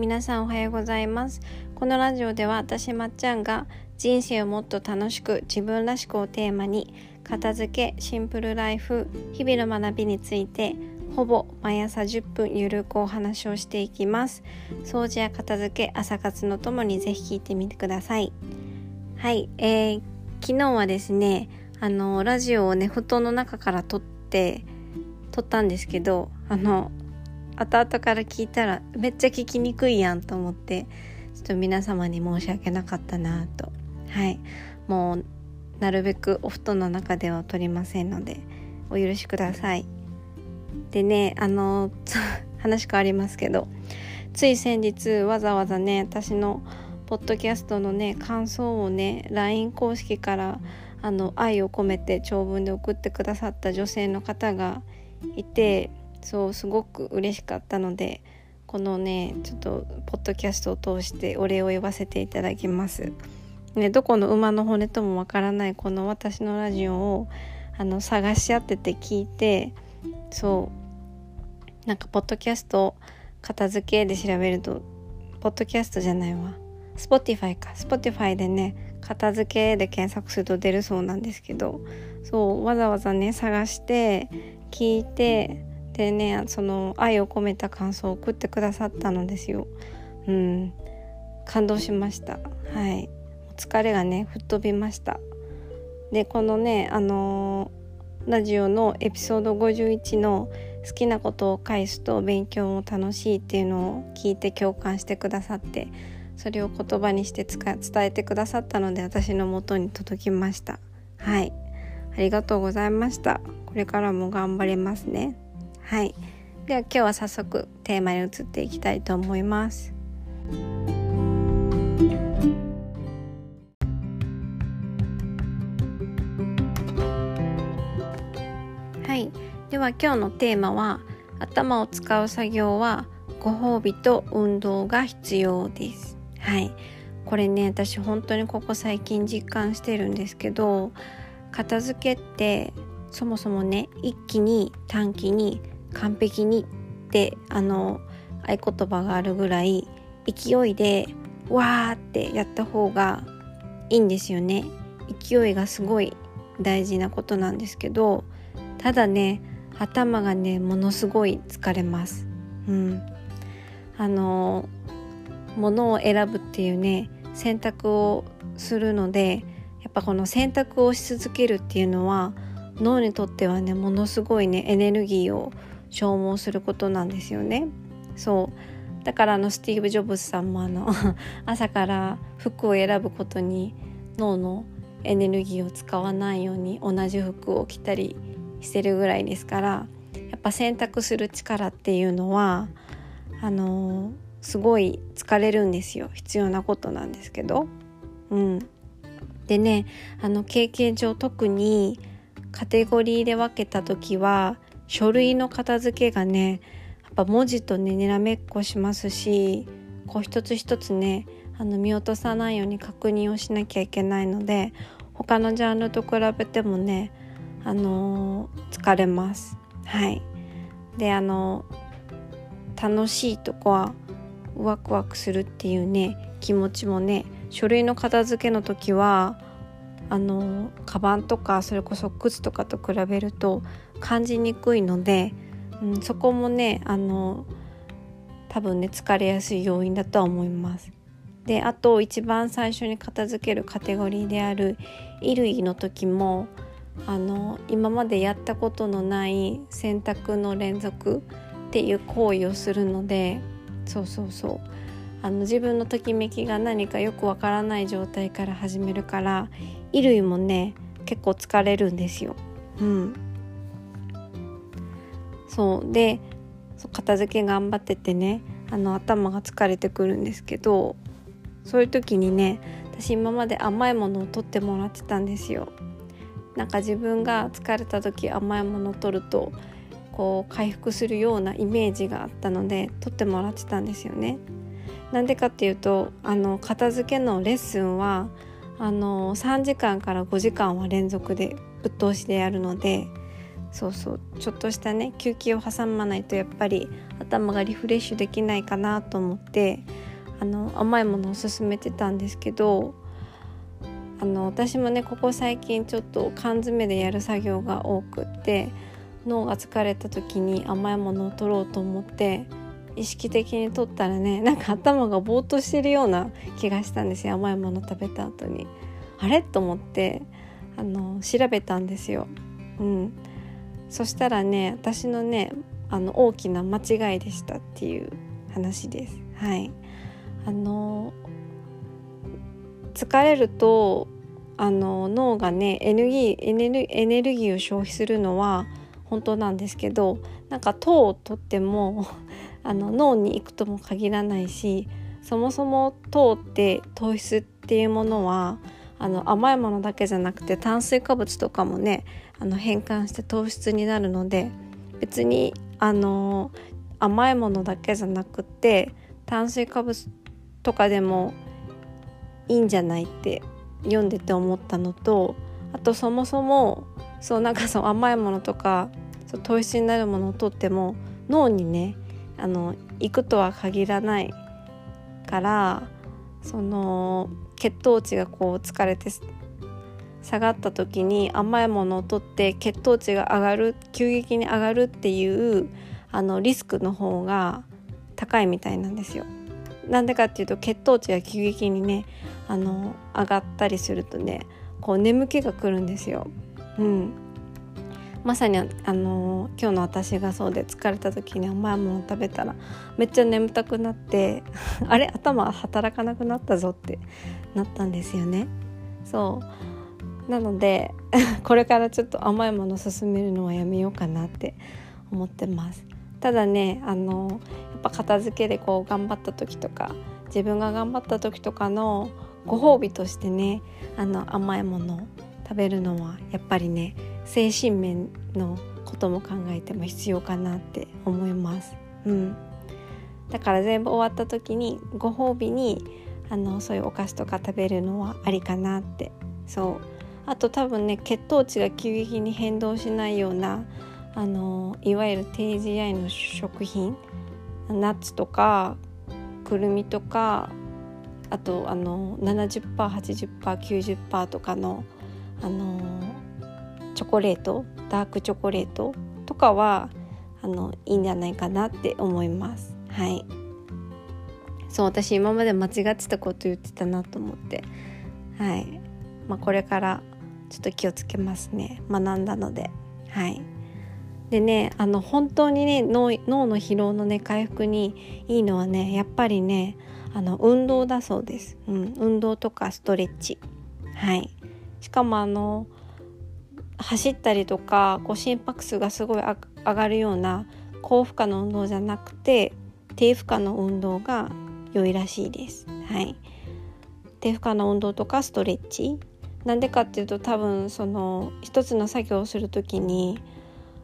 皆さんおはようございます。このラジオでは私まっちゃんが人生をもっと楽しく自分らしくをテーマに片付けシンプルライフ日々の学びについてほぼ毎朝10分ゆるくお話をしていきます。掃除や片付け朝活のともにぜひ聞いてみてください。はい、えー、昨日はですねあのラジオをね布団の中から撮って撮ったんですけどあの後々から聞いたらめっちゃ聞きにくいやんと思ってちょっと皆様に申し訳なかったなと。はい。もうなるべくお布団の中では撮りませんのでお許しください。でねあの 話変わりますけどつい先日わざわざね私のポッドキャストのね感想をね LINE 公式からあの愛を込めて長文で送ってくださった女性の方がいてそうすごく嬉しかったのでこのねちょっとポッドキャストを通してお礼を言わせていただきます。ね、どこの馬の骨ともわからないこの私のラジオをあの探し合ってて聞いてそうなんかポッドキャスト片付けで調べるとポッドキャストじゃないわ Spotify か Spotify でね片付けで検索すると出るそうなんですけどそうわざわざね探して聞いてでねその愛を込めた感想を送ってくださったのですよ。うん。感動しました。はい。疲れがね吹っ飛びました。でこのねあのー、ラジオのエピソード51の好きなことを返すと勉強も楽しいっていうのを聞いて共感してくださってそれを言葉にして伝えてくださったので私の元に届きました。はい。ありがとうございました。これからも頑張りますね。はい。では今日は早速テーマに移っていきたいと思います。はい。では今日のテーマは頭を使う作業はご褒美と運動が必要です。はい。これね私本当にここ最近実感してるんですけど片付けってそもそもね一気に短期に完璧にってあの合言葉があるぐらい勢いでわーってやった方がいいんですよね。勢いがすごい大事なことなんですけどただね頭がねものすごい疲れます。うん。あの物を選ぶっていうね選択をするのでやっぱこの選択をし続けるっていうのは脳にとってはねものすごいねエネルギーを消耗することなんですよね。そうだからあのスティーブ・ジョブズさんもあの 朝から服を選ぶことに脳のエネルギーを使わないように同じ服を着たりしてるぐらいですからやっぱ選択する力っていうのはあのすごい疲れるんですよ必要なことなんですけど。うん、でねあの経験上特にカテゴリーで分けた時は書類の片付けがねやっぱ文字とねにらめっこしますしこう一つ一つねあの見落とさないように確認をしなきゃいけないので他のジャンルと比べてもねあのー、疲れます。はいであの楽しいとかワクワクするっていうね気持ちもね書類の片付けの時はあのカバンとかそれこそ靴とかと比べると感じにくいので、うん、そこもねあの多分ね疲れやすい要因だとは思います。であと一番最初に片付けるカテゴリーである衣類の時もあの今までやったことのない洗濯の連続っていう行為をするのでそうそうそうあの自分のときめきが何かよくわからない状態から始めるから衣類もね結構疲れるんですよ。うん、そうで片付け頑張っててねあの頭が疲れてくるんですけどそういう時にね私今まで甘いものを取ってもらってたんですよ。なんか自分が疲れた時甘いものを取るとこう回復するようなイメージがあったので撮ってもらってたんですよね。なんでかっていうとあの片付けのレッスンはあの3時間から5時間は連続でぶっ通しでやるのでそうそうちょっとしたね休憩を挟まないとやっぱり頭がリフレッシュできないかなと思ってあの甘いものを勧めてたんですけどあの私もねここ最近ちょっと缶詰でやる作業が多くって脳が疲れた時に甘いものを取ろうと思って意識的に取ったらねなんか頭がぼーっとしてるような気がしたんですよ甘いもの食べた後に。あれ？と思ってあの調べたんですよ。うん、そしたらね私のねあの大きな間違いでしたっていう話です。はい、あの疲れるとあの脳がねエネルギーエネルエネルギーを消費するのは本当なんですけどなんか糖をとっても あの脳に行くとも限らないしそもそも糖って糖質っていうものはあの甘いものだけじゃなくて炭水化物とかもねあの変換して糖質になるので別にあの甘いものだけじゃなくて炭水化物とかでもいいんじゃないって読んでて思ったのとあとそもそもそうなんかそう甘いものとかそう糖質になるものをとっても脳にねあの行くとは限らないからその血糖値がこう疲れて下がった時に甘いものをとって血糖値が上がる急激に上がるっていうあのリスクの方が高いみたいなんですよ。なんでかっていうと血糖値が急激にねあの上がったりするとねこう眠気がくるんですよ。うん、まさにあの今日の私がそうで疲れた時に甘いもの食べたらめっちゃ眠たくなって あれ頭働かなくなったぞってなったんですよね。そうなので これからちょっと甘いもの勧めるのはやめようかなって思ってます。ただねあのやっぱ片付けでこう頑張った時とか自分が頑張った時とかのご褒美としてねあの甘いもの食べるのはやっぱりね精神面のことも考えても必要かなって思います。うん、だから全部終わった時にご褒美にあのそういうお菓子とか食べるのはありかなって。そう。あと多分ね血糖値が急激に変動しないようなあのいわゆる低 GI の食品ナッツとかくるみとかあとあの 70%80%90% とかのあのチョコレートダークチョコレートとかはあのいいんじゃないかなって思います。はい。そう私今まで間違ってたこと言ってたなと思って。はい。まあこれからちょっと気をつけますね。学んだので。はい。でねあの本当にね脳の疲労のね回復にいいのはねやっぱりねあの運動だそうです、うん、運動とかストレッチ。はい。しかもあの走ったりとかこう心拍数がすごい上がるような高負荷の運動じゃなくて低負荷の運動が良いらしいです。はい、低負荷の運動とかストレッチなんでかっていうと多分その一つの作業をする時に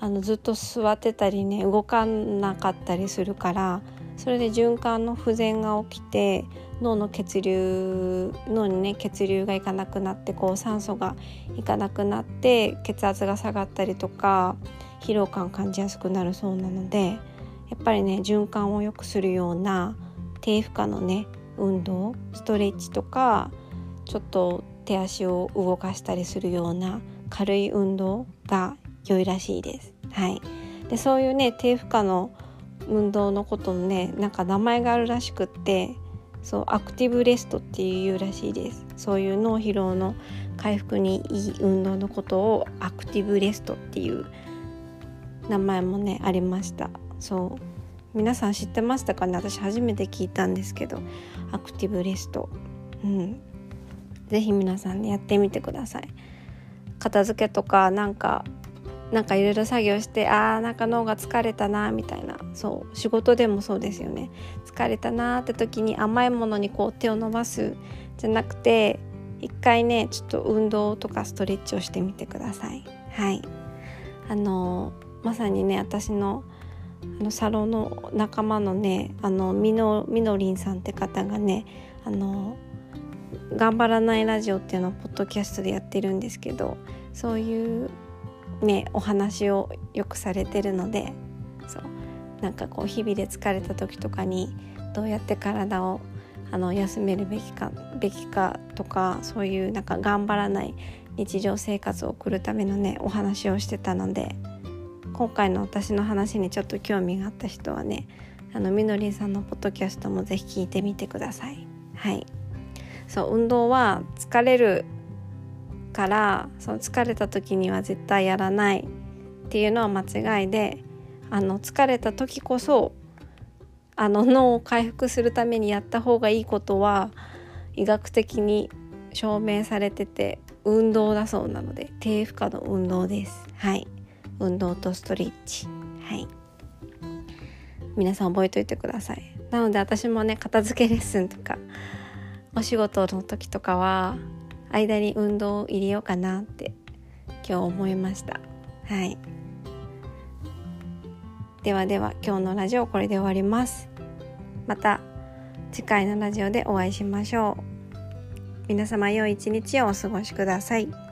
あのずっと座ってたりね動かなかったりするからそれで循環の不全が起きて脳の血流脳にね血流がいかなくなってこう酸素がいかなくなって血圧が下がったりとか疲労感感じやすくなるそうなのでやっぱりね循環を良くするような低負荷のね運動ストレッチとかちょっと手足を動かしたりするような軽い運動が良いらしいです。はい、でそういうね低負荷の運動のことのねなんか名前があるらしくってそうアクティブレストっていうらしいです。そういう脳疲労の回復にいい運動のことをアクティブレストっていう名前もねありました。そう。皆さん知ってましたかね？私初めて聞いたんですけどアクティブレスト。うん。是非皆さんねやってみてください。片付けとかなんかなんかいろいろ作業してあーなんか脳が疲れたなみたいな。そう仕事でもそうですよね。疲れたなって時に甘いものにこう手を伸ばすじゃなくて一回ねちょっと運動とかストレッチをしてみてください。はい。あのまさにね私のあのサロンの仲間のねあのみのみのりんさんって方がねあの頑張らないラジオっていうのをポッドキャストでやってるんですけどそういうねお話をよくされてるのでそうなんかこう日々で疲れた時とかにどうやって体をあの休めるべきかべきかとかそういうなんか頑張らない日常生活を送るためのねお話をしてたので今回の私の話にちょっと興味があった人はねあのみのりんさんのポッドキャストもぜひ聞いてみてください。はいそう運動は疲れるからその疲れた時には絶対やらないっていうのは間違いであの疲れた時こそあの脳を回復するためにやった方がいいことは医学的に証明されてて運動だそうなので低負荷の運動です。はい。運動とストレッチ。はい。皆さん覚えておいてください。なので私もね片付けレッスンとかお仕事の時とかは間に運動を入れようかなって今日思いました。はい。ではでは今日のラジオこれで終わります。また次回のラジオでお会いしましょう。皆様良い一日をお過ごしください。